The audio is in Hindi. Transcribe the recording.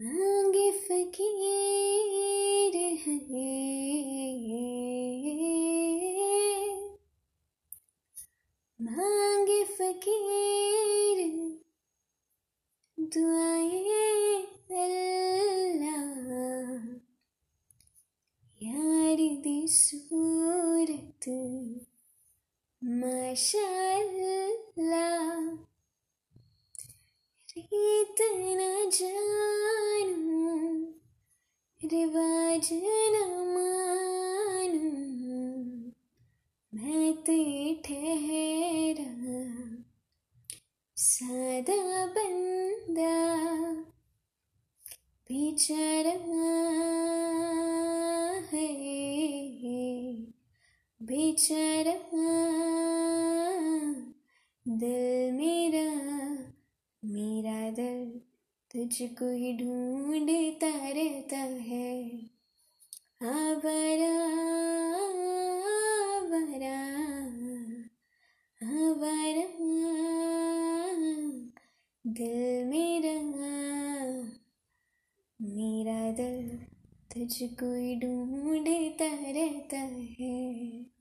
मांगे फकीर है। मांगे फकीर दुआए यार सूरत माशाअल्लाह रीत न जानूं रिवाज न मानूं मैं ते ठहरा सादा बंदा बेचारा है बेचारा दिल मेरा तुझको ही ढूंढता रहता है। आवारा आवारा आवारा। दिल मेरा मेरा दिल तुझको ही ढूंढता रहता है।